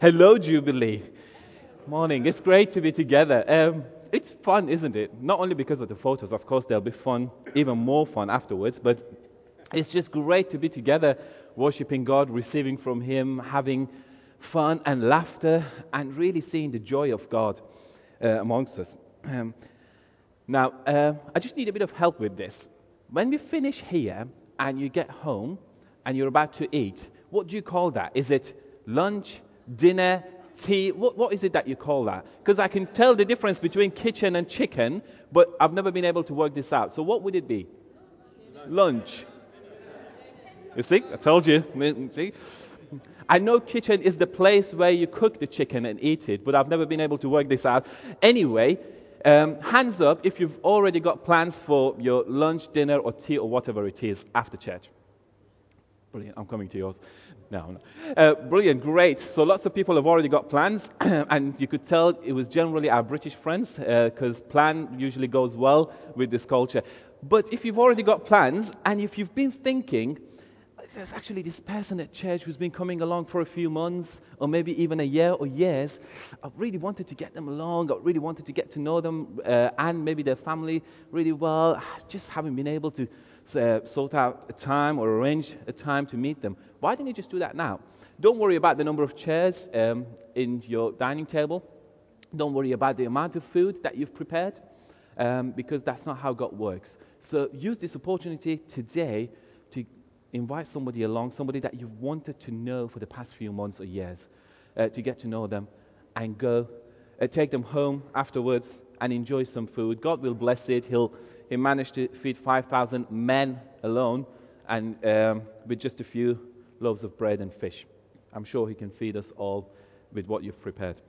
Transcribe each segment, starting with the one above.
Hello, Jubilee. Morning. It's great to be together. Um, it's fun, isn't it? Not only because of the photos, of course, they'll be fun, even more fun afterwards, but it's just great to be together, worshiping God, receiving from Him, having fun and laughter, and really seeing the joy of God uh, amongst us. Um, now, uh, I just need a bit of help with this. When we finish here and you get home and you're about to eat, what do you call that? Is it lunch, dinner, tea? What, what is it that you call that? Because I can tell the difference between kitchen and chicken, but I've never been able to work this out. So, what would it be? Lunch. You see, I told you. See? I know kitchen is the place where you cook the chicken and eat it, but I've never been able to work this out. Anyway, um, hands up if you've already got plans for your lunch, dinner, or tea, or whatever it is after church. Brilliant. I'm coming to yours. No, no. Uh, brilliant, great. So lots of people have already got plans, and you could tell it was generally our British friends, because uh, plan usually goes well with this culture. But if you've already got plans, and if you've been thinking, there's actually this person at church who's been coming along for a few months or maybe even a year or years. I really wanted to get them along. I really wanted to get to know them uh, and maybe their family really well. I just haven't been able to uh, sort out a time or arrange a time to meet them. Why didn't you just do that now? Don't worry about the number of chairs um, in your dining table. Don't worry about the amount of food that you've prepared um, because that's not how God works. So use this opportunity today invite somebody along, somebody that you've wanted to know for the past few months or years, uh, to get to know them and go, uh, take them home afterwards and enjoy some food. God will bless it. He'll, he managed to feed 5,000 men alone and um, with just a few loaves of bread and fish. I'm sure He can feed us all with what you've prepared.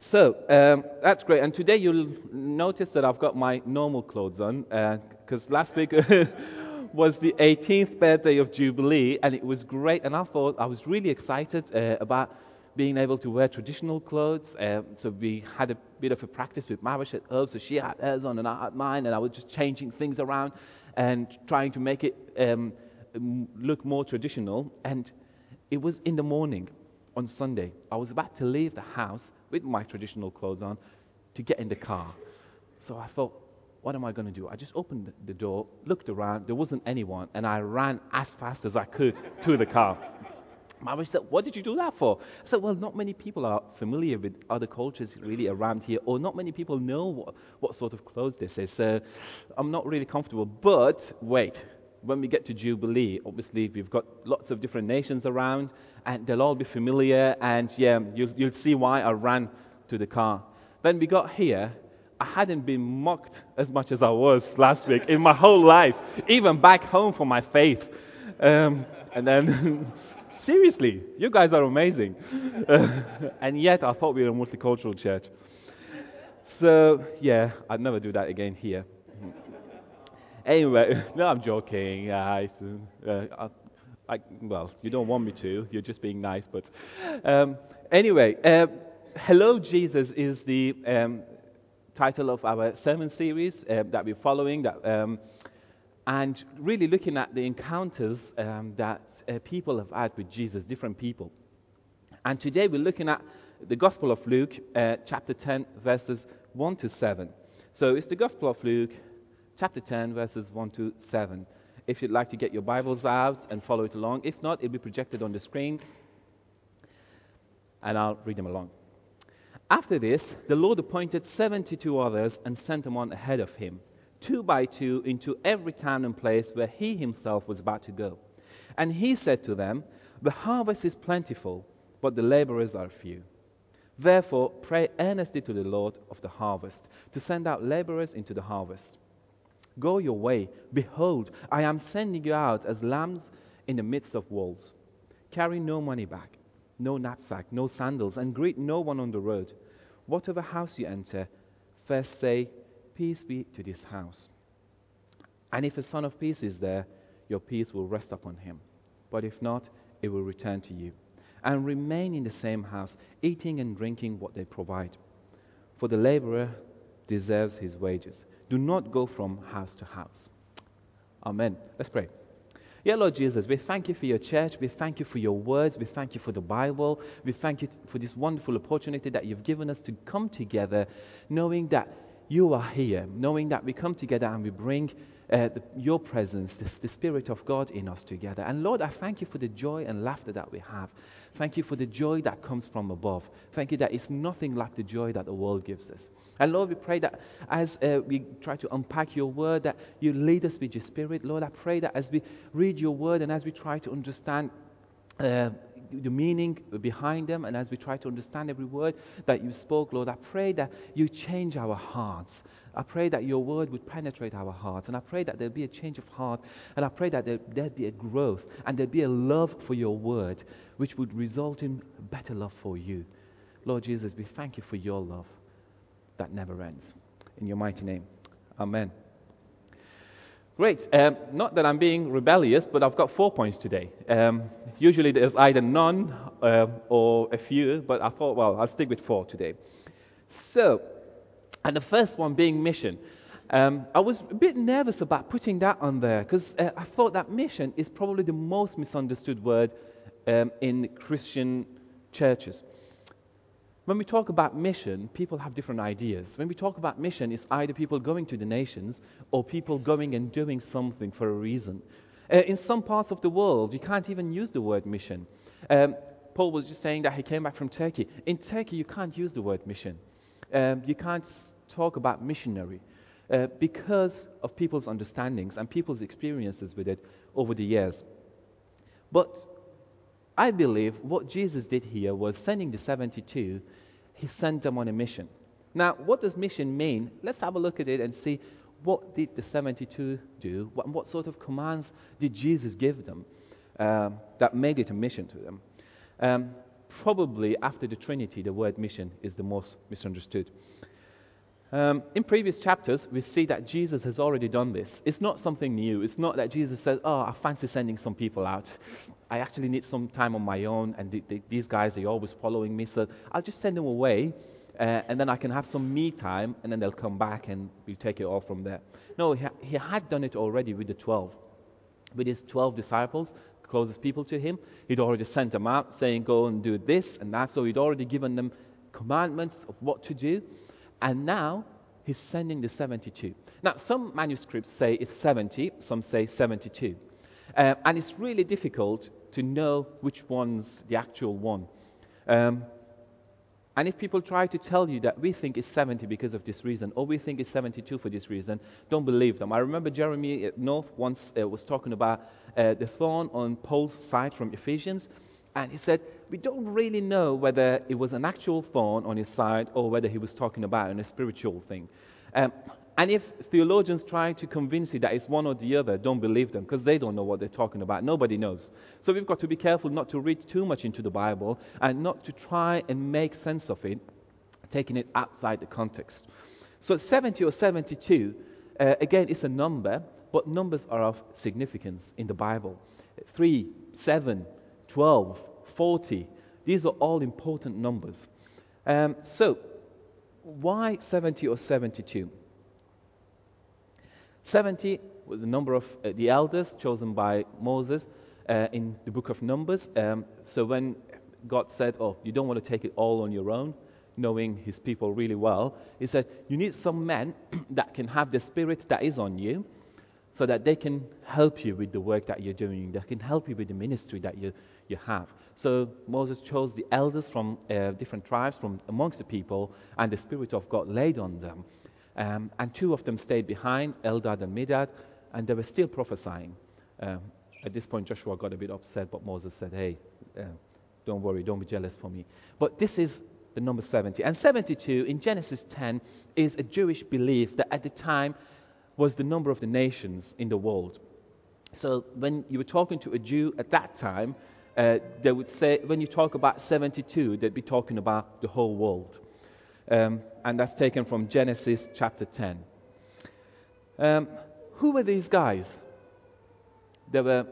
So um, that's great. And today you'll notice that I've got my normal clothes on because uh, last week was the 18th birthday of Jubilee, and it was great. And I thought I was really excited uh, about being able to wear traditional clothes. Uh, so we had a bit of a practice with Marish at Herb, so she had hers on and I had mine, and I was just changing things around and trying to make it um, look more traditional. And it was in the morning on Sunday. I was about to leave the house with my traditional clothes on to get in the car. So I thought, what am I going to do? I just opened the door, looked around, there wasn't anyone, and I ran as fast as I could to the car. My wife said, What did you do that for? I said, Well, not many people are familiar with other cultures really around here, or not many people know what, what sort of clothes this is. So I'm not really comfortable. But wait, when we get to Jubilee, obviously we've got lots of different nations around, and they'll all be familiar, and yeah, you'll, you'll see why I ran to the car. Then we got here, I hadn't been mocked as much as I was last week in my whole life, even back home for my faith. Um, and then, seriously, you guys are amazing. And yet, I thought we were a multicultural church. So, yeah, I'd never do that again here. Anyway, no, I'm joking. Uh, uh, I, well, you don't want me to. You're just being nice. But um, anyway, uh, Hello Jesus is the um, title of our sermon series uh, that we're following, that, um, and really looking at the encounters um, that uh, people have had with Jesus, different people. And today we're looking at the Gospel of Luke, uh, chapter 10, verses 1 to 7. So it's the Gospel of Luke, chapter 10, verses 1 to 7. If you'd like to get your Bibles out and follow it along, if not, it'll be projected on the screen, and I'll read them along. After this, the Lord appointed 72 others and sent them on ahead of him, two by two, into every town and place where he himself was about to go. And he said to them, The harvest is plentiful, but the laborers are few. Therefore, pray earnestly to the Lord of the harvest to send out laborers into the harvest. Go your way. Behold, I am sending you out as lambs in the midst of wolves. Carry no money back no knapsack, no sandals, and greet no one on the road. Whatever house you enter, first say, Peace be to this house. And if a son of peace is there, your peace will rest upon him. But if not, it will return to you. And remain in the same house, eating and drinking what they provide. For the laborer deserves his wages. Do not go from house to house. Amen. Let's pray. Yeah, Lord Jesus, we thank you for your church. We thank you for your words. We thank you for the Bible. We thank you for this wonderful opportunity that you've given us to come together, knowing that you are here, knowing that we come together and we bring uh, the, your presence, the, the Spirit of God in us together. And Lord, I thank you for the joy and laughter that we have. Thank you for the joy that comes from above. Thank you that it's nothing like the joy that the world gives us. And Lord, we pray that as uh, we try to unpack your word, that you lead us with your Spirit. Lord, I pray that as we read your word and as we try to understand uh, the meaning behind them, and as we try to understand every word that you spoke, Lord, I pray that you change our hearts. I pray that your word would penetrate our hearts, and I pray that there'll be a change of heart, and I pray that there, there'd be a growth, and there'd be a love for your word, which would result in better love for you. Lord Jesus, we thank you for your love that never ends. In your mighty name, Amen. Great. Um, not that I'm being rebellious, but I've got four points today. Um, usually there's either none uh, or a few, but I thought, well, I'll stick with four today. So, and the first one being mission. Um, I was a bit nervous about putting that on there because uh, I thought that mission is probably the most misunderstood word um, in Christian churches. When we talk about mission, people have different ideas. When we talk about mission, it's either people going to the nations or people going and doing something for a reason. Uh, in some parts of the world, you can't even use the word mission. Um, Paul was just saying that he came back from Turkey. In Turkey, you can't use the word mission. Um, you can't talk about missionary uh, because of people's understandings and people's experiences with it over the years. But I believe what Jesus did here was sending the 72, he sent them on a mission. Now, what does mission mean? Let's have a look at it and see what did the 72 do? What, what sort of commands did Jesus give them um, that made it a mission to them? Um, probably after the Trinity, the word mission is the most misunderstood. Um, in previous chapters, we see that Jesus has already done this. It's not something new. It's not that Jesus says, Oh, I fancy sending some people out. I actually need some time on my own, and th- th- these guys are always following me, so I'll just send them away, uh, and then I can have some me time, and then they'll come back and we'll take it all from there. No, he, ha- he had done it already with the 12. With his 12 disciples, closest people to him, he'd already sent them out saying, Go and do this and that. So he'd already given them commandments of what to do. And now he's sending the 72. Now, some manuscripts say it's 70, some say 72. Uh, and it's really difficult to know which one's the actual one. Um, and if people try to tell you that we think it's 70 because of this reason, or we think it's 72 for this reason, don't believe them. I remember Jeremy North once uh, was talking about uh, the thorn on Paul's side from Ephesians, and he said, We don't really know whether it was an actual thorn on his side or whether he was talking about a spiritual thing. Um, and if theologians try to convince you that it's one or the other, don't believe them because they don't know what they're talking about. Nobody knows. So we've got to be careful not to read too much into the Bible and not to try and make sense of it, taking it outside the context. So 70 or 72, uh, again, it's a number, but numbers are of significance in the Bible. 3, 7, 12, 40. These are all important numbers. Um, so, why 70 or 72? 70 was the number of uh, the elders chosen by Moses uh, in the book of Numbers. Um, so, when God said, Oh, you don't want to take it all on your own, knowing his people really well, he said, You need some men that can have the spirit that is on you so that they can help you with the work that you're doing. They can help you with the ministry that you, you have. So Moses chose the elders from uh, different tribes, from amongst the people, and the Spirit of God laid on them. Um, and two of them stayed behind, Eldad and Medad, and they were still prophesying. Um, at this point, Joshua got a bit upset, but Moses said, Hey, uh, don't worry, don't be jealous for me. But this is the number 70. And 72 in Genesis 10 is a Jewish belief that at the time was the number of the nations in the world. So when you were talking to a Jew at that time, uh, they would say, when you talk about 72, they'd be talking about the whole world. Um, and that's taken from Genesis chapter 10. Um, who were these guys? They were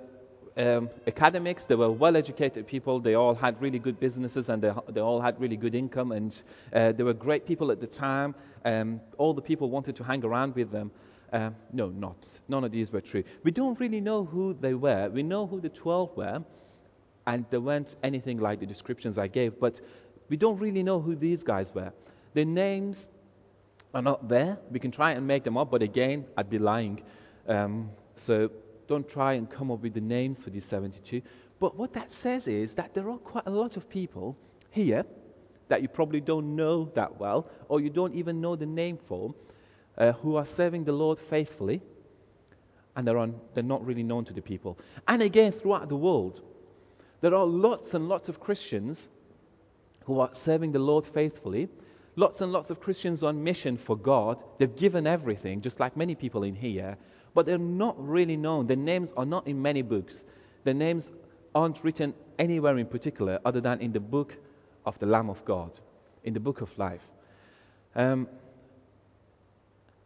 um, academics, they were well educated people, they all had really good businesses and they, they all had really good income, and uh, they were great people at the time. Um, all the people wanted to hang around with them. Uh, no, not. None of these were true. We don't really know who they were. We know who the 12 were, and they weren't anything like the descriptions I gave, but we don't really know who these guys were. Their names are not there. We can try and make them up, but again, I'd be lying. Um, so don't try and come up with the names for these 72. But what that says is that there are quite a lot of people here that you probably don't know that well, or you don't even know the name for, uh, who are serving the Lord faithfully, and they're, on, they're not really known to the people. And again, throughout the world, there are lots and lots of Christians who are serving the Lord faithfully. Lots and lots of Christians on mission for God. They've given everything, just like many people in here, but they're not really known. Their names are not in many books. Their names aren't written anywhere in particular other than in the book of the Lamb of God, in the book of life. Um,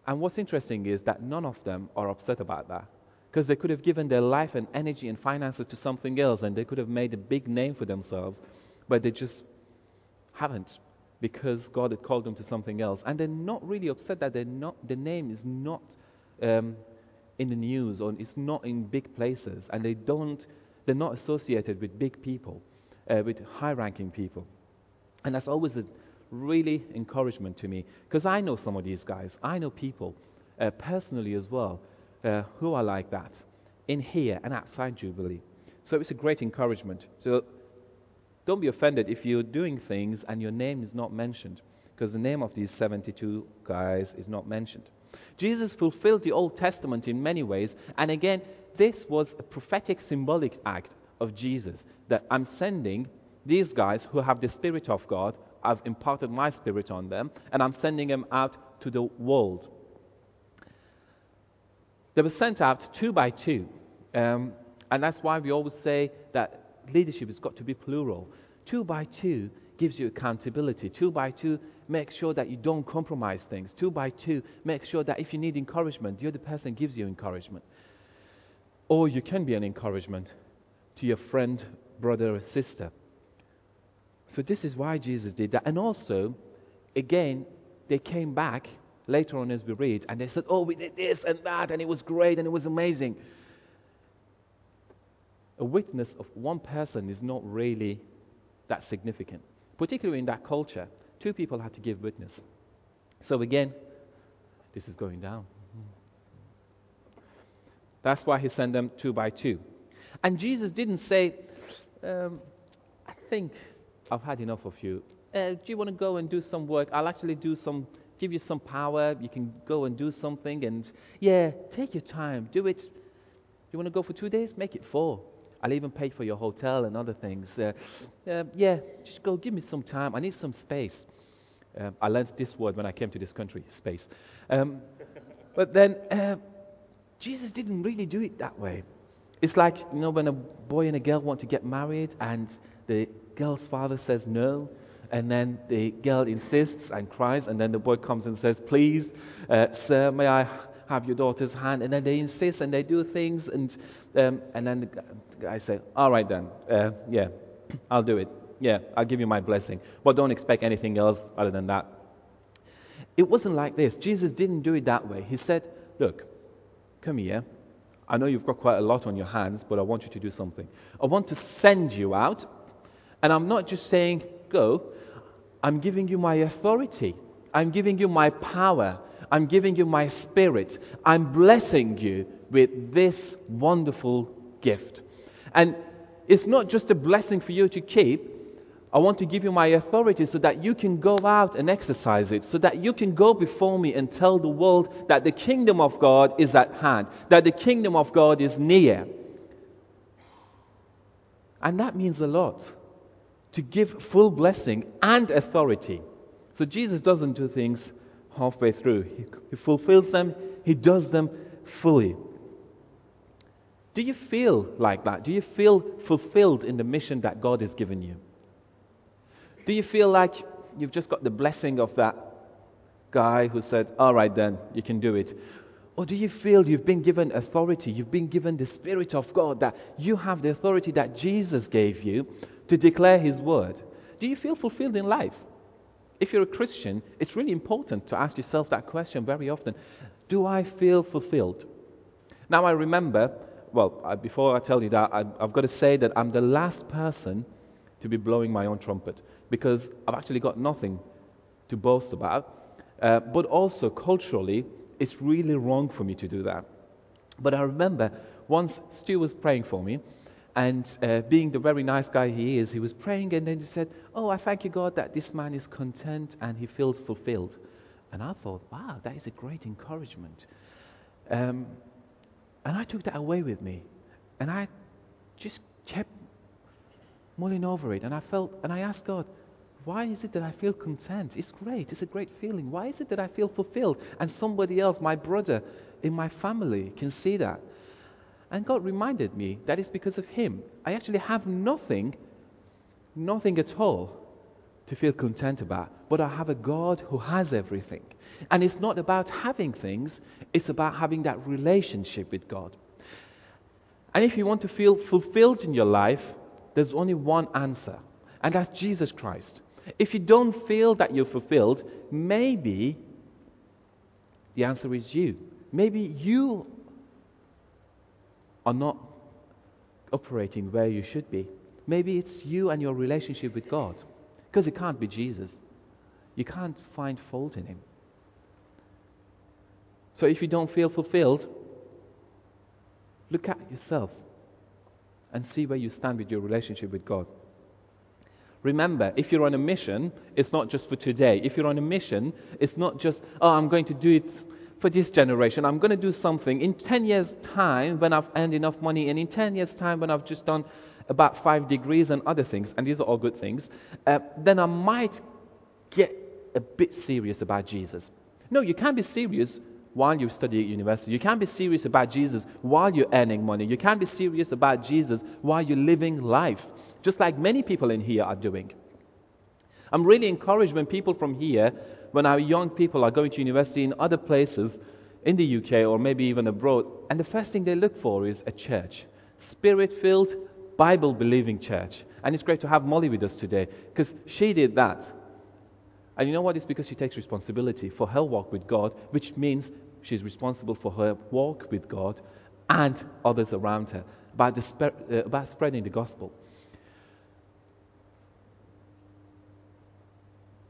and what's interesting is that none of them are upset about that. Because they could have given their life and energy and finances to something else and they could have made a big name for themselves, but they just haven't because God had called them to something else. And they're not really upset that they're not, the name is not um, in the news or it's not in big places and they don't, they're not associated with big people, uh, with high ranking people. And that's always a really encouragement to me because I know some of these guys. I know people uh, personally as well uh, who are like that in here and outside Jubilee. So it's a great encouragement. So don't be offended if you're doing things and your name is not mentioned because the name of these 72 guys is not mentioned. Jesus fulfilled the Old Testament in many ways, and again, this was a prophetic symbolic act of Jesus that I'm sending these guys who have the Spirit of God, I've imparted my Spirit on them, and I'm sending them out to the world. They were sent out two by two. Um, and that's why we always say that leadership has got to be plural. Two by two gives you accountability. Two by two makes sure that you don't compromise things. Two by two makes sure that if you need encouragement, the other person gives you encouragement. Or you can be an encouragement to your friend, brother, or sister. So this is why Jesus did that. And also, again, they came back later on as we read, and they said, Oh, we did this and that, and it was great and it was amazing. A witness of one person is not really that significant, particularly in that culture. Two people had to give witness. So again, this is going down. That's why he sent them two by two. And Jesus didn't say, um, I think I've had enough of you. Uh, do you want to go and do some work? I'll actually do some, give you some power. You can go and do something. And yeah, take your time. Do it. You want to go for two days? Make it four. I'll even pay for your hotel and other things. Uh, uh, yeah, just go. Give me some time. I need some space. Uh, I learned this word when I came to this country space. Um, but then uh, Jesus didn't really do it that way. It's like, you know, when a boy and a girl want to get married and the girl's father says no, and then the girl insists and cries, and then the boy comes and says, Please, uh, sir, may I have your daughter's hand? And then they insist and they do things, and, um, and then the guy says, All right then, uh, yeah, I'll do it. Yeah, I'll give you my blessing. But don't expect anything else other than that. It wasn't like this. Jesus didn't do it that way. He said, Look, come here. I know you've got quite a lot on your hands, but I want you to do something. I want to send you out and I'm not just saying, go, I'm giving you my authority. I'm giving you my power. I'm giving you my spirit. I'm blessing you with this wonderful gift. And it's not just a blessing for you to keep. I want to give you my authority so that you can go out and exercise it, so that you can go before me and tell the world that the kingdom of God is at hand, that the kingdom of God is near. And that means a lot to give full blessing and authority. So Jesus doesn't do things halfway through, He, he fulfills them, He does them fully. Do you feel like that? Do you feel fulfilled in the mission that God has given you? Do you feel like you've just got the blessing of that guy who said, All right, then, you can do it? Or do you feel you've been given authority? You've been given the Spirit of God, that you have the authority that Jesus gave you to declare His word. Do you feel fulfilled in life? If you're a Christian, it's really important to ask yourself that question very often. Do I feel fulfilled? Now, I remember, well, I, before I tell you that, I, I've got to say that I'm the last person to be blowing my own trumpet because I've actually got nothing to boast about. Uh, but also, culturally, it's really wrong for me to do that. But I remember once Stu was praying for me, and uh, being the very nice guy he is, he was praying, and then he said, Oh, I thank you, God, that this man is content and he feels fulfilled. And I thought, wow, that is a great encouragement. Um, and I took that away with me. And I just kept mulling over it. And I felt, and I asked God, why is it that I feel content? It's great. It's a great feeling. Why is it that I feel fulfilled? And somebody else, my brother in my family, can see that. And God reminded me that it's because of Him. I actually have nothing, nothing at all to feel content about. But I have a God who has everything. And it's not about having things, it's about having that relationship with God. And if you want to feel fulfilled in your life, there's only one answer, and that's Jesus Christ. If you don't feel that you're fulfilled, maybe the answer is you. Maybe you are not operating where you should be. Maybe it's you and your relationship with God. Because it can't be Jesus. You can't find fault in him. So if you don't feel fulfilled, look at yourself and see where you stand with your relationship with God. Remember, if you're on a mission, it's not just for today. If you're on a mission, it's not just, oh, I'm going to do it for this generation. I'm going to do something in 10 years' time when I've earned enough money, and in 10 years' time when I've just done about five degrees and other things, and these are all good things, uh, then I might get a bit serious about Jesus. No, you can't be serious while you study at university. You can't be serious about Jesus while you're earning money. You can't be serious about Jesus while you're living life just like many people in here are doing. I'm really encouraged when people from here, when our young people are going to university in other places in the UK or maybe even abroad, and the first thing they look for is a church. Spirit filled, Bible believing church. And it's great to have Molly with us today because she did that. And you know what? It's because she takes responsibility for her walk with God, which means she's responsible for her walk with God and others around her by, the, uh, about spreading the gospel.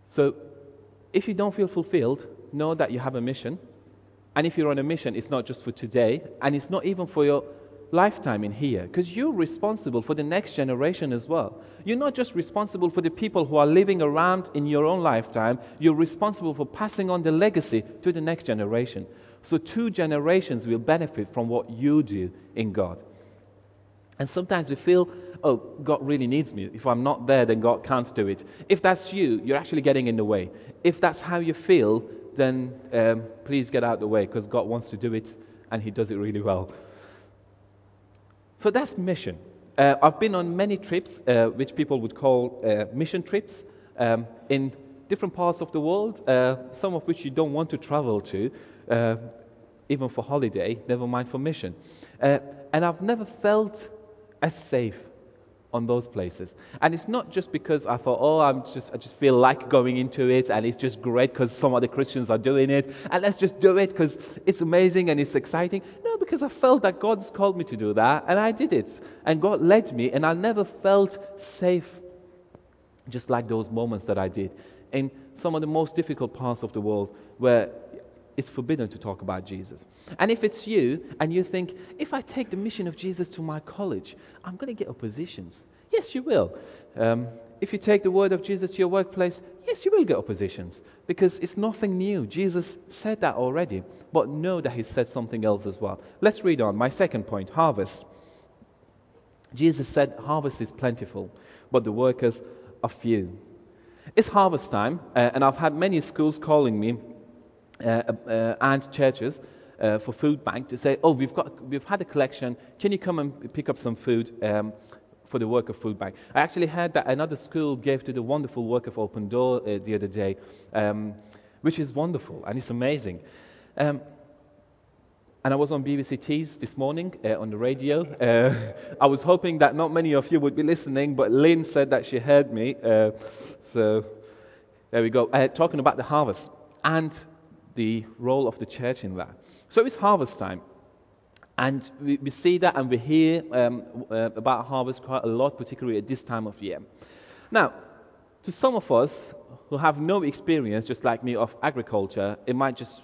So if you don't feel fulfilled, know that you have a mission. And if you're on a mission, it's not just for today, and it's not even for your lifetime in here, because you're responsible for the next generation as well. You're not just responsible for the people who are living around in your own lifetime, you're responsible for passing on the legacy to the next generation. So, two generations will benefit from what you do in God. And sometimes we feel oh, God really needs me. If I'm not there, then God can't do it. If that's you, you're actually getting in the way. If that's how you feel, then um, please get out of the way because God wants to do it and He does it really well. So that's mission. Uh, I've been on many trips, uh, which people would call uh, mission trips, um, in different parts of the world, uh, some of which you don't want to travel to, uh, even for holiday, never mind for mission. Uh, and I've never felt as safe on those places. And it's not just because I thought, oh, I'm just, I just feel like going into it and it's just great because some other Christians are doing it and let's just do it because it's amazing and it's exciting. No, because I felt that God's called me to do that and I did it. And God led me and I never felt safe just like those moments that I did in some of the most difficult parts of the world where it's forbidden to talk about Jesus. And if it's you and you think, if I take the mission of Jesus to my college, I'm going to get oppositions. Yes, you will. Um, if you take the word of Jesus to your workplace, yes, you will get oppositions because it's nothing new. Jesus said that already, but know that he said something else as well. Let's read on. My second point harvest. Jesus said, Harvest is plentiful, but the workers are few. It's harvest time, uh, and I've had many schools calling me and churches uh, for food bank to say, oh, we've, got, we've had a collection. Can you come and pick up some food um, for the work of food bank? I actually heard that another school gave to the wonderful work of Open Door uh, the other day, um, which is wonderful and it's amazing. Um, and I was on BBC Tees this morning uh, on the radio. Uh, I was hoping that not many of you would be listening, but Lynn said that she heard me. Uh, so there we go. talking about the harvest. And the role of the church in that. So it's harvest time. And we, we see that and we hear um, uh, about harvest quite a lot, particularly at this time of year. Now, to some of us who have no experience, just like me, of agriculture, it might just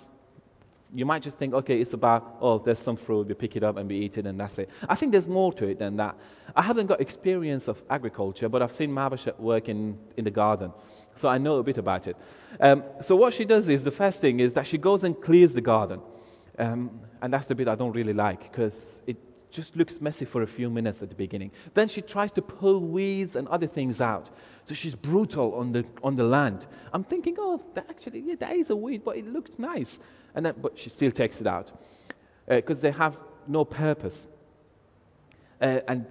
you might just think, okay, it's about, oh, there's some fruit, we pick it up and we eat it, and that's it. I think there's more to it than that. I haven't got experience of agriculture, but I've seen Mavisha work in, in the garden, so I know a bit about it. Um, so what she does is, the first thing is that she goes and clears the garden. Um, and that's the bit I don't really like, because it just looks messy for a few minutes at the beginning. Then she tries to pull weeds and other things out. So she's brutal on the, on the land. I'm thinking, oh, actually, yeah, that is a weed, but it looks nice. And then, but she still takes it out because uh, they have no purpose. Uh, and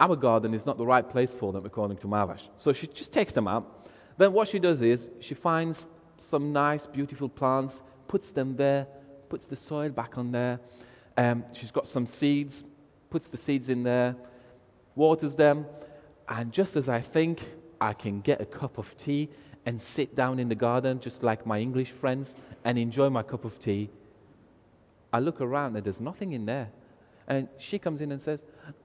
our garden is not the right place for them, according to Mavash. So she just takes them out. Then what she does is she finds some nice, beautiful plants, puts them there, puts the soil back on there. Um, she's got some seeds, puts the seeds in there, waters them, and just as I think I can get a cup of tea and sit down in the garden, just like my English friends, and enjoy my cup of tea, I look around and there's nothing in there. And she comes in and says,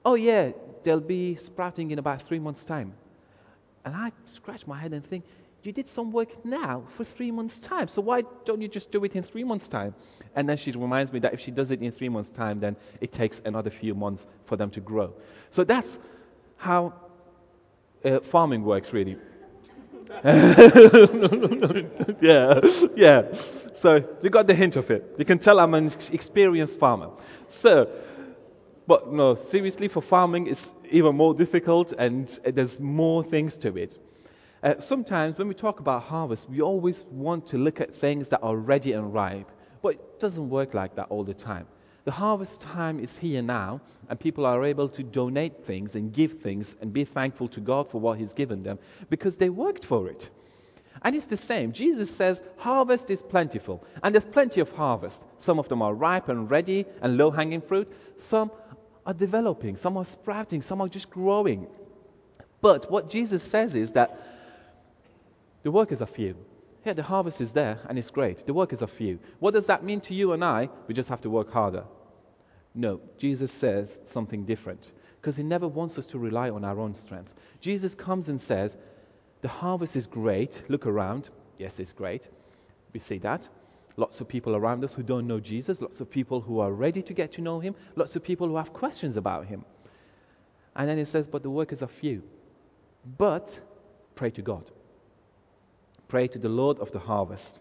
Oh, yeah, they'll be sprouting in about three months' time. And I scratch my head and think, You did some work now for three months' time, so why don't you just do it in three months' time? And then she reminds me that if she does it in three months' time, then it takes another few months for them to grow. So that's how uh, farming works, really. yeah, yeah. So you got the hint of it. You can tell I'm an experienced farmer. So, but no, seriously, for farming, it's even more difficult and there's more things to it. Uh, sometimes when we talk about harvest, we always want to look at things that are ready and ripe. But it doesn't work like that all the time. The harvest time is here now, and people are able to donate things and give things and be thankful to God for what He's given them because they worked for it. And it's the same. Jesus says, Harvest is plentiful, and there's plenty of harvest. Some of them are ripe and ready and low hanging fruit, some are developing, some are sprouting, some are just growing. But what Jesus says is that the workers are few. Yeah, the harvest is there and it's great. The workers are few. What does that mean to you and I? We just have to work harder. No, Jesus says something different because he never wants us to rely on our own strength. Jesus comes and says, The harvest is great. Look around. Yes, it's great. We see that. Lots of people around us who don't know Jesus, lots of people who are ready to get to know him, lots of people who have questions about him. And then he says, But the workers are few. But pray to God pray to the Lord of the harvest.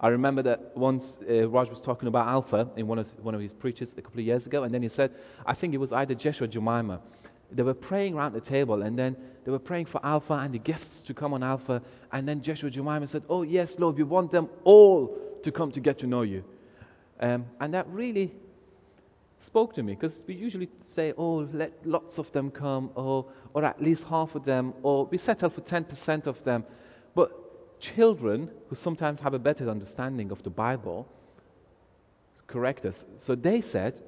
I remember that once uh, Raj was talking about Alpha in one of, one of his preachers a couple of years ago, and then he said, I think it was either Joshua or Jemima. They were praying around the table, and then they were praying for Alpha and the guests to come on Alpha. And then Joshua Jemima said, Oh, yes, Lord, we want them all to come to get to know you. Um, and that really spoke to me because we usually say, Oh, let lots of them come, or, or at least half of them, or we settle for 10% of them. But children who sometimes have a better understanding of the Bible correct us. So they said,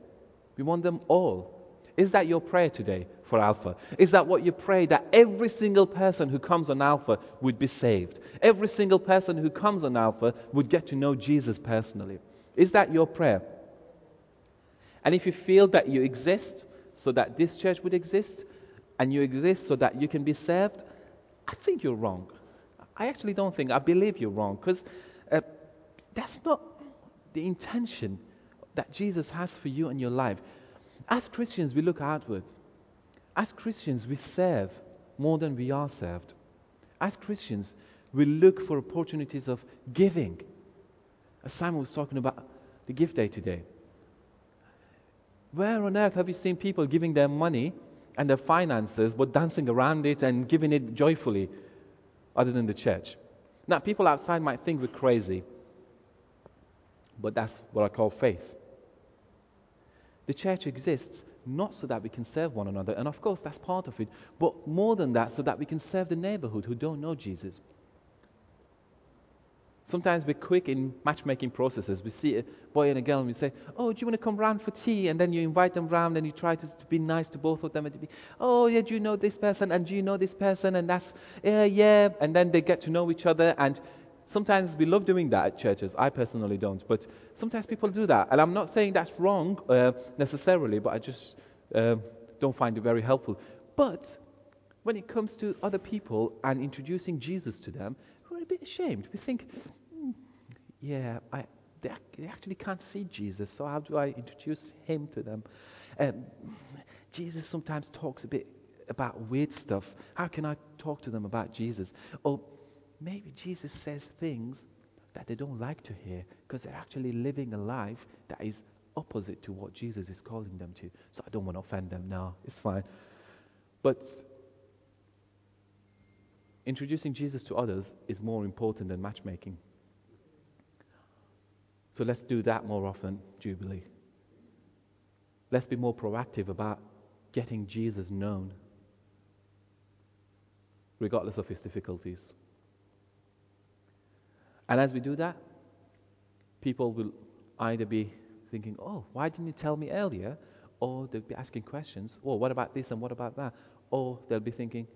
We want them all. Is that your prayer today for Alpha? Is that what you pray? That every single person who comes on Alpha would be saved? Every single person who comes on Alpha would get to know Jesus personally? Is that your prayer? And if you feel that you exist so that this church would exist, and you exist so that you can be served, I think you're wrong. I actually don't think, I believe you're wrong because uh, that's not the intention that Jesus has for you and your life. As Christians, we look outward. As Christians, we serve more than we are served. As Christians, we look for opportunities of giving. As Simon was talking about the gift day today. Where on earth have you seen people giving their money and their finances but dancing around it and giving it joyfully? other than the church. Now, people outside might think we're crazy, but that's what I call faith. The church exists not so that we can serve one another, and of course that's part of it, but more than that, so that we can serve the neighborhood who don't know Jesus. Sometimes we're quick in matchmaking processes. We see a boy and a girl and we say, Oh, do you want to come round for tea? And then you invite them round and you try to, to be nice to both of them. And be, Oh, yeah, do you know this person? And do you know this person? And that's, yeah, yeah. And then they get to know each other. And Sometimes we love doing that at churches. I personally don't, but sometimes people do that. And I'm not saying that's wrong uh, necessarily, but I just uh, don't find it very helpful. But when it comes to other people and introducing Jesus to them, we're a bit ashamed. We think, mm, yeah, I, they, they, actually can't see Jesus, so how do I introduce him to them? Um, Jesus sometimes talks a bit about weird stuff. How can I talk to them about Jesus? Or maybe Jesus says things that they don't like to hear because they're actually living a life that is opposite to what Jesus is calling them to. So I don't want to offend them. now. it's fine. But introducing Jesus to others is more important than matchmaking. So let's do that more often, Jubilee. Let's be more proactive about getting Jesus known, regardless of his difficulties. And as we do that, people will either be thinking, oh, why didn't you tell me earlier? Or they'll be asking questions, oh, what about this and what about that? Or they'll be thinking,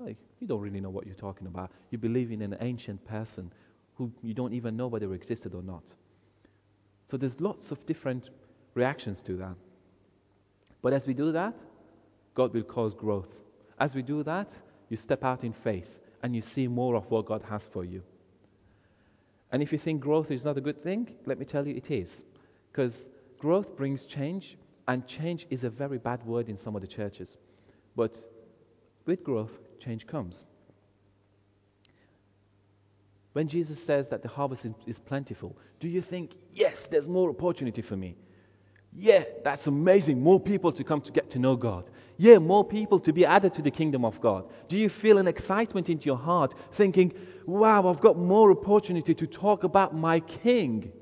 oh, you don't really know what you're talking about. You believe in an ancient person who you don't even know whether existed or not. So there's lots of different reactions to that. But as we do that, God will cause growth. As we do that, you step out in faith and you see more of what God has for you. And if you think growth is not a good thing, let me tell you it is. Because growth brings change, and change is a very bad word in some of the churches. But with growth, change comes. When Jesus says that the harvest is plentiful, do you think, yes, there's more opportunity for me? Yeah, that's amazing. More people to come to get to know God. Yeah, more people to be added to the kingdom of God. Do you feel an excitement into your heart thinking, wow, I've got more opportunity to talk about my King?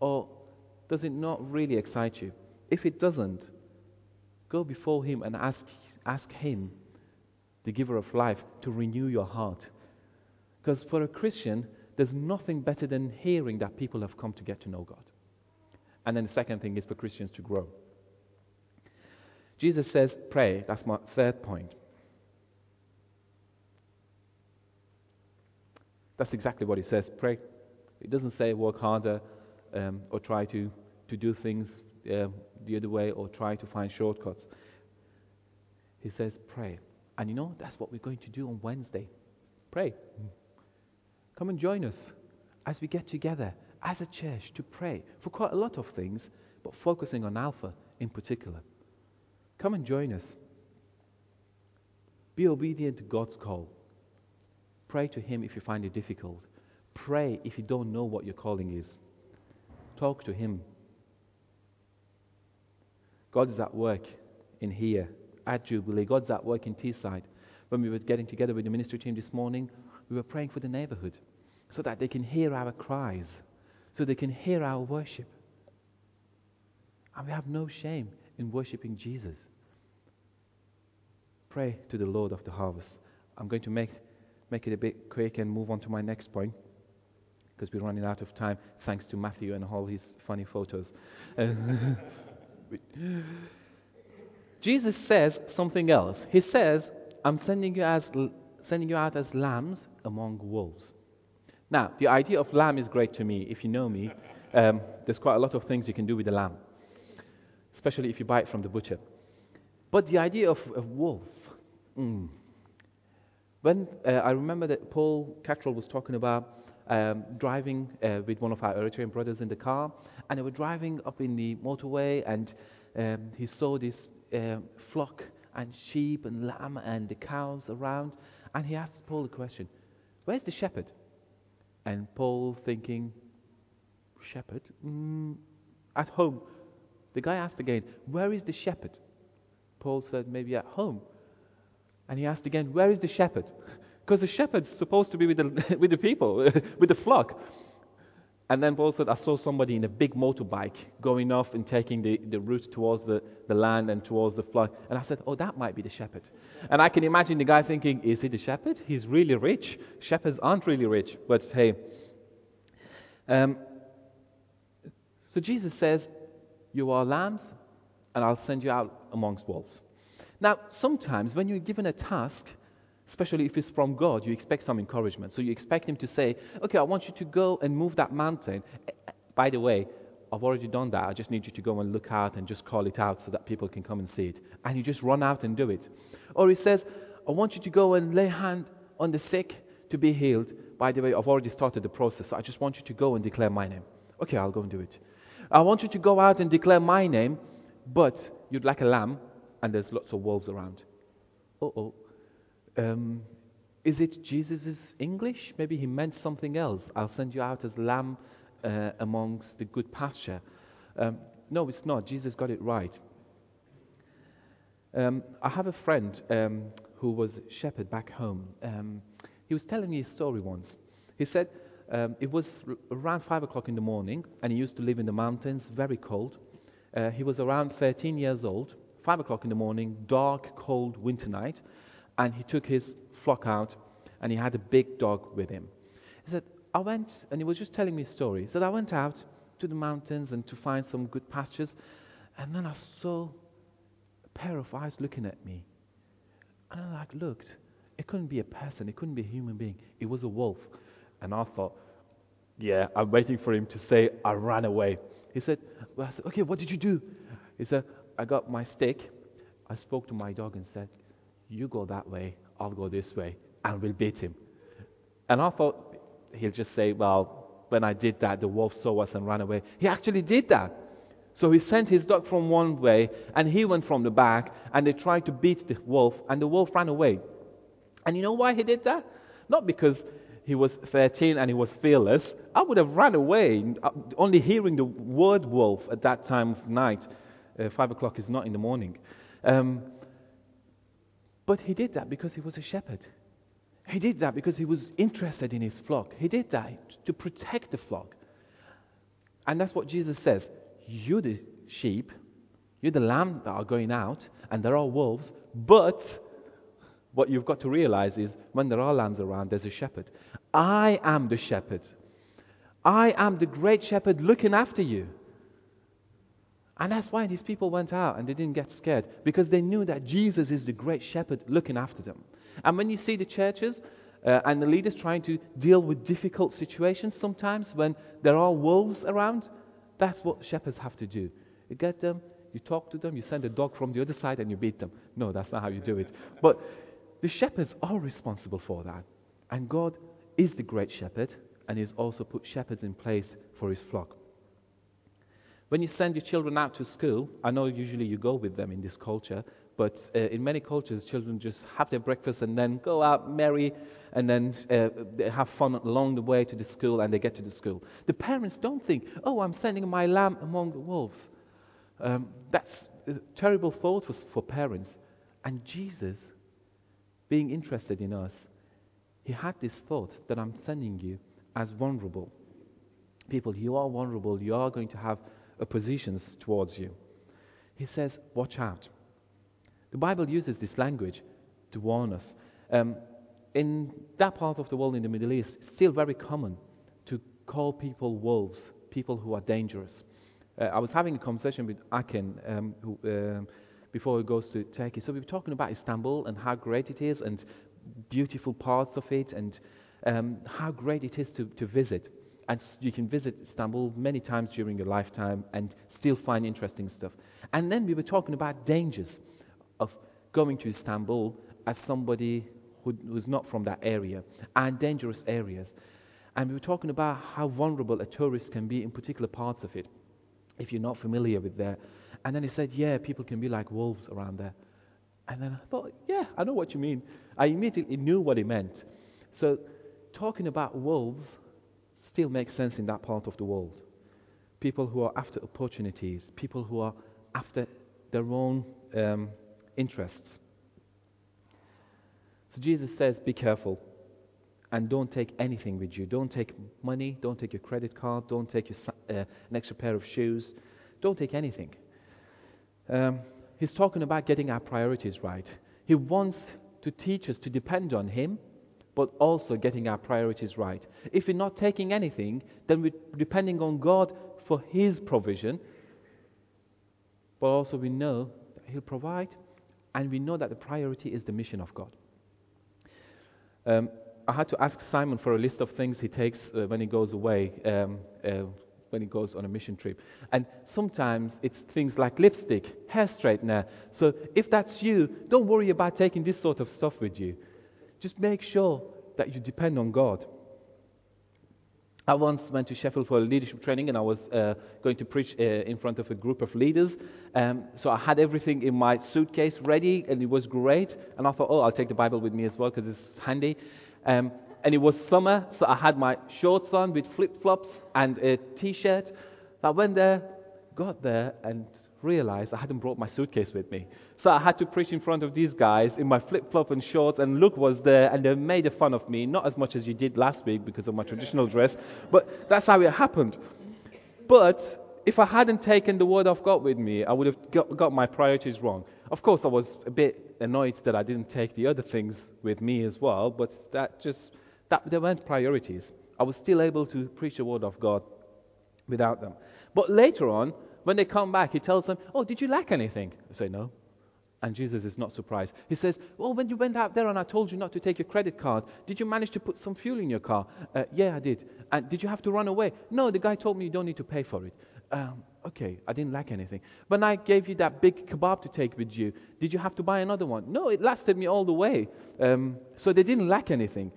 Or does it not really excite you? If it doesn't, go before Him and ask, ask Him, the giver of life, to renew your heart. Because for a Christian, there's nothing better than hearing that people have come to get to know God. And then the second thing is for Christians to grow. Jesus says, pray. That's my third point. That's exactly what he says pray. He doesn't say work harder um, or try to, to do things uh, the other way or try to find shortcuts. He says pray. And you know, that's what we're going to do on Wednesday. Pray. Come and join us as we get together as a church to pray for quite a lot of things, but focusing on Alpha in particular. Come and join us. Be obedient to God's call. Pray to Him if you find it difficult. Pray if you don't know what your calling is. Talk to Him. God is at work in here at Jubilee. God's at work in Teesside. When we were getting together with the ministry team this morning, we were praying for the neighborhood so that they can hear our cries so they can hear our worship. And we have no shame in worshiping Jesus. Pray to the Lord of the harvest. I'm going to make, make it a bit quick and move on to my next point because we're running out of time thanks to Matthew and all his funny photos. Jesus says something else. He says, I'm sending you, as, sending you out as lambs among wolves. Now, the idea of lamb is great to me. If you know me, um, there's quite a lot of things you can do with a lamb, especially if you buy it from the butcher. But the idea of a wolf, mm. When uh, I remember that Paul Cattrall was talking about um, driving uh, with one of our Eritrean brothers in the car, and they were driving up in the motorway, and um, he saw this uh, flock and sheep and lamb and the cows around, and he asked Paul the question, "Where's the shepherd?" And Paul thinking, Shepherd? Mm, at home. The guy asked again, Where is the shepherd? Paul said, Maybe at home. And he asked again, Where is the shepherd? Because the shepherd's supposed to be with the, with the people, with the flock. And then Paul said, I saw somebody in a big motorbike going off and taking the, the route towards the, the land and towards the flock. And I said, Oh, that might be the shepherd. And I can imagine the guy thinking, Is he the shepherd? He's really rich. Shepherds aren't really rich. But hey. Um, so Jesus says, You are lambs, and I'll send you out amongst wolves. Now, sometimes when you're given a task, Especially if it's from God, you expect some encouragement. So you expect Him to say, Okay, I want you to go and move that mountain. By the way, I've already done that. I just need you to go and look out and just call it out so that people can come and see it. And you just run out and do it. Or He says, I want you to go and lay hand on the sick to be healed. By the way, I've already started the process. So I just want you to go and declare my name. Okay, I'll go and do it. I want you to go out and declare my name, but you'd like a lamb and there's lots of wolves around. Uh oh. Um, is it Jesus' English? Maybe he meant something else. I'll send you out as lamb uh, amongst the good pasture. Um, no, it's not. Jesus got it right. Um, I have a friend um, who was shepherd back home. Um, he was telling me a story once. He said um, it was r- around five o'clock in the morning, and he used to live in the mountains, very cold. Uh, he was around 13 years old, five o'clock in the morning, dark, cold winter night, and he took his flock out, and he had a big dog with him. He said, I went, and he was just telling me a story. He said, I went out to the mountains and to find some good pastures, and then I saw a pair of eyes looking at me. And I like looked. It couldn't be a person, it couldn't be a human being. It was a wolf. And I thought, yeah, I'm waiting for him to say, I ran away. He said, well, I said, okay, what did you do? He said, I got my stick. I spoke to my dog and said, you go that way, I'll go this way, and we'll beat him. And I thought he'll just say, well, when I did that, the wolf saw us and ran away. He actually did that. So he sent his dog from one way, and he went from the back, and they tried to beat the wolf, and the wolf ran away. And you know why he did that? Not because he was 13 and he was fearless. I would have run away. Uh, only hearing the word wolf at that time of night, uh, 5 o'clock is not in the morning. Um, but he did that because he was a shepherd. He did that because he was interested in his flock. He did that to protect the flock. And that's what Jesus says. You're the sheep, you're the lamb that are going out, and there are wolves, but what you've got to realize is when there are lambs around, there's a shepherd. I am the shepherd. I am the great shepherd looking after you. And that's why these people went out and they didn't get scared because they knew that Jesus is the great shepherd looking after them. And when you see the churches uh, and the leaders trying to deal with difficult situations sometimes when there are wolves around, that's what shepherds have to do. You get them, you talk to them, you send a dog from the other side and you beat them. No, that's not how you do it. But the shepherds are responsible for that. And God is the great shepherd, and He's also put shepherds in place for His flock. When you send your children out to school, I know usually you go with them in this culture, but uh, in many cultures, children just have their breakfast and then go out merry and then uh, have fun along the way to the school and they get to the school. The parents don't think, oh, I'm sending my lamb among the wolves. Um, that's a terrible thought for, for parents. And Jesus being interested in us, he had this thought that I'm sending you as vulnerable. People, you are vulnerable, you are going to have oppositions towards you. He says, Watch out. The Bible uses this language to warn us. Um, in that part of the world in the Middle East, it's still very common to call people wolves, people who are dangerous. Uh, I was having a conversation with Akin, um, who, um, before he goes to Turkey. So we were talking about Istanbul and how great it is and beautiful parts of it and um, how great it is to, to visit. And you can visit Istanbul many times during your lifetime and still find interesting stuff. And then we were talking about dangers of going to Istanbul as somebody who, who's not from that area and dangerous areas. And we were talking about how vulnerable a tourist can be in particular parts of it if you're not familiar with there. And then he said, Yeah, people can be like wolves around there. And then I thought, Yeah, I know what you mean. I immediately knew what he meant. So, talking about wolves still makes sense in that part of the world. People who are after opportunities, people who are after their own um, interests. So, Jesus says, Be careful and don't take anything with you. Don't take money, don't take your credit card, don't take your, uh, an extra pair of shoes, don't take anything. Um, he's talking about getting our priorities right. He wants to teach us to depend on Him, but also getting our priorities right. If we're not taking anything, then we're depending on God for His provision, but also we know that He'll provide, and we know that the priority is the mission of God. um, I had to ask Simon for a list of things he takes uh, when he goes away, um, uh, when he goes on a mission trip. And sometimes it's things like lipstick, hair straightener. So if that's you, don't worry about taking this sort of stuff with you. Just make sure that you depend on God. I once went to Sheffield for a leadership training and I was uh, going to preach uh, in front of a group of leaders. Um, so I had everything in my suitcase ready and it was great. And I thought, oh, I'll take the Bible with me as well because it's handy. Um, and it was summer, so I had my shorts on with flip flops and a t shirt. I went there, got there, and realized I hadn't brought my suitcase with me. So I had to preach in front of these guys in my flip flop and shorts, and Luke was there, and they made fun of me, not as much as you did last week because of my traditional dress, but that's how it happened. But if I hadn't taken the word of God with me, I would have got, got my priorities wrong. Of course, I was a bit annoyed that I didn't take the other things with me as well, but that just, that, they weren't priorities. I was still able to preach the word of God without them. But later on, when they come back, he tells them, Oh, did you lack anything? They say, No. And Jesus is not surprised. He says, Well, when you went out there and I told you not to take your credit card, did you manage to put some fuel in your car? Uh, yeah, I did. And did you have to run away? No, the guy told me you don't need to pay for it. Um, okay, I didn't lack anything. When I gave you that big kebab to take with you, did you have to buy another one? No, it lasted me all the way. Um, so they didn't lack anything.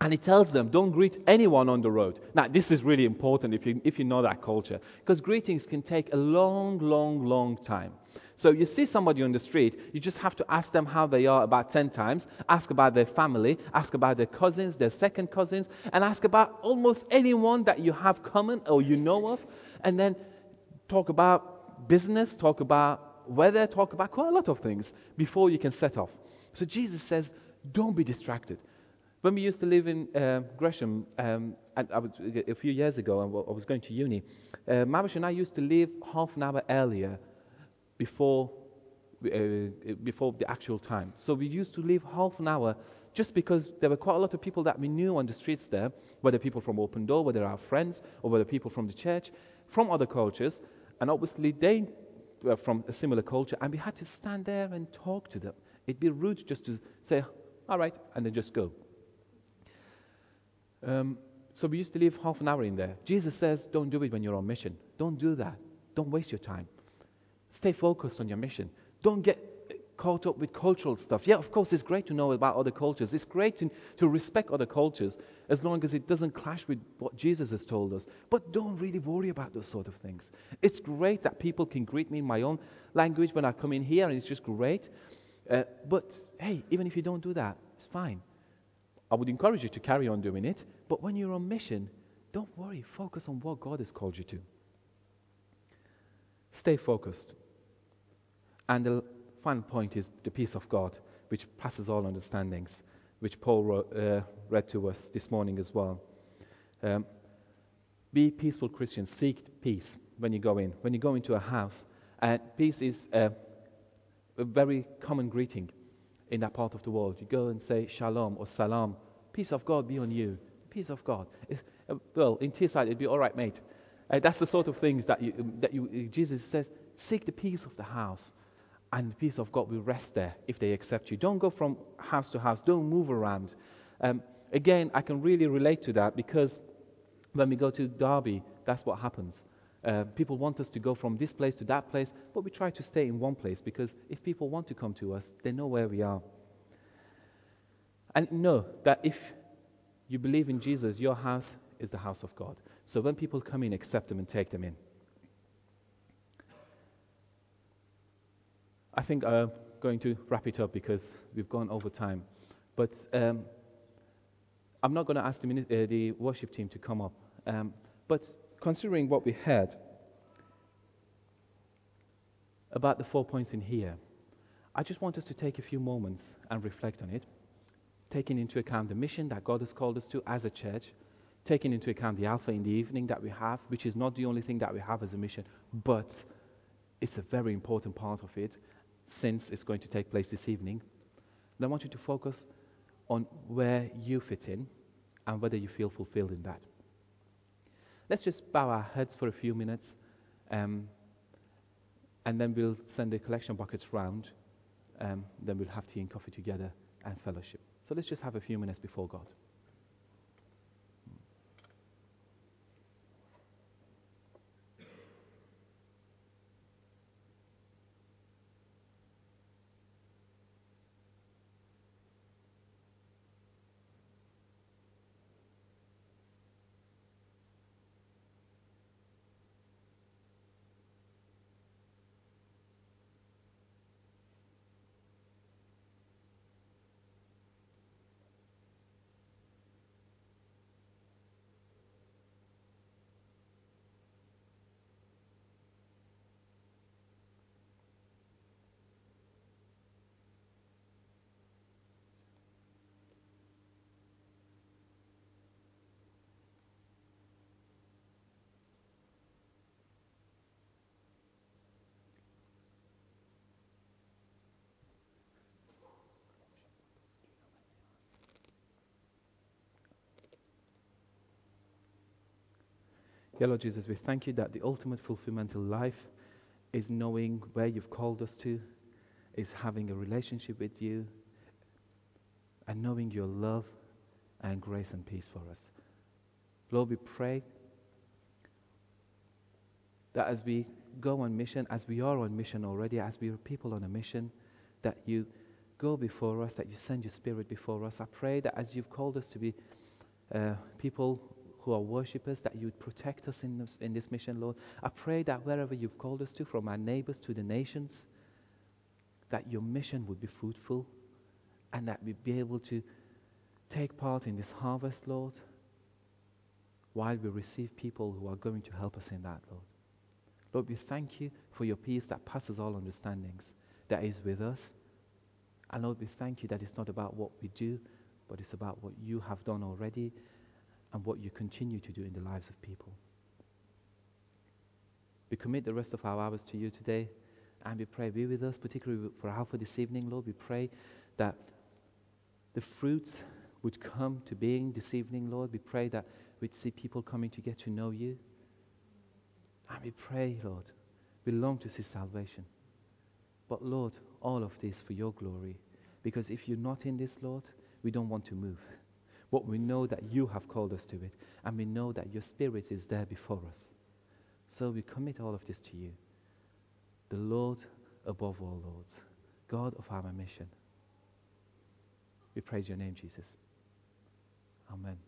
And he tells them, don't greet anyone on the road. Now, this is really important if you, if you know that culture, because greetings can take a long, long, long time. So you see somebody on the street, you just have to ask them how they are about 10 times, ask about their family, ask about their cousins, their second cousins, and ask about almost anyone that you have common or you know of, and then talk about business, talk about weather, talk about quite a lot of things before you can set off. So Jesus says, don't be distracted. When we used to live in uh, Gresham, um, was, a few years ago, I was going to uni, uh, Mavish and I used to leave half an hour earlier before, uh, before the actual time. So we used to leave half an hour just because there were quite a lot of people that we knew on the streets there, whether people from Open Door, whether our friends, or whether people from the church, from other cultures, and obviously they were from a similar culture, and we had to stand there and talk to them. It'd be rude just to say, all right, and then just go. Um, so we used to leave half an hour in there. Jesus says, don't do it when you're on mission. Don't do that. Don't waste your time. Stay focused on your mission. Don't get caught up with cultural stuff. Yeah, of course, it's great to know about other cultures. It's great to, to respect other cultures as long as it doesn't clash with what Jesus has told us. But don't really worry about those sort of things. It's great that people can greet me in my own language when I come in here, and it's just great. Uh, but hey, even if you don't do that, it's fine. I would encourage you to carry on doing it. But when you're on mission, don't worry. Focus on what God has called you to. Stay focused. And the final point is the peace of God, which passes all understandings, which Paul wrote, uh, read to us this morning as well. Um, be peaceful Christians. Seek peace when you go in. When you go into a house, and peace is uh, a very common greeting in that part of the world. You go and say shalom or salam. Peace of God be on you. Peace of God. Uh, well, in Teesside, it'd be all right, mate. Uh, that's the sort of things that, you, that you, Jesus says, seek the peace of the house, and the peace of God will rest there if they accept you. Don't go from house to house. Don't move around. Um, again, I can really relate to that because when we go to Derby, that's what happens. Uh, people want us to go from this place to that place, but we try to stay in one place because if people want to come to us, they know where we are. And know that if you believe in Jesus, your house is the house of God. So when people come in, accept them and take them in. I think I'm going to wrap it up because we've gone over time. But um, I'm not going to ask the, uh, the, worship team to come up. Um, but considering what we had about the four points in here, I just want us to take a few moments and reflect on it, taking into account the mission that God has called us to as a church, taking into account the Alpha in the evening that we have, which is not the only thing that we have as a mission, but it's a very important part of it since it's going to take place this evening. And I want you to focus on where you fit in and whether you feel fulfilled in that. Let's just bow our heads for a few minutes, um, and then we'll send the collection buckets round. Um, then we'll have tea and coffee together and fellowship. So let's just have a few minutes before God. Dear Lord Jesus, we thank you that the ultimate fulfillment of life is knowing where you've called us to, is having a relationship with you, and knowing your love and grace and peace for us. Lord, we pray that as we go on mission, as we are on mission already, as we are people on a mission, that you go before us, that you send your spirit before us. I pray that as you've called us to be uh, people who are worshippers, that you would protect us in this, in this mission, Lord. I pray that wherever you've called us to, from our neighbors to the nations, that your mission would be fruitful and that we'd be able to take part in this harvest, Lord, while we receive people who are going to help us in that, Lord. Lord, we thank you for your peace that passes all understandings, that is with us. And Lord, we thank you that it's not about what we do, but it's about what you have done already and what you continue to do in the lives of people. We commit the rest of our hours to you today and we pray, be with us, particularly for Alpha this evening, Lord. We pray that the fruits would come to being this evening, Lord. We pray that we'd see people coming to get to know you. And we pray, Lord, we long to see salvation. But, Lord, all of this for your glory. Because if you're not in this, Lord, we don't want to move. But we know that you have called us to it, and we know that your Spirit is there before us. So we commit all of this to you, the Lord above all lords, God of our mission. We praise your name, Jesus. Amen.